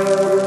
Lord.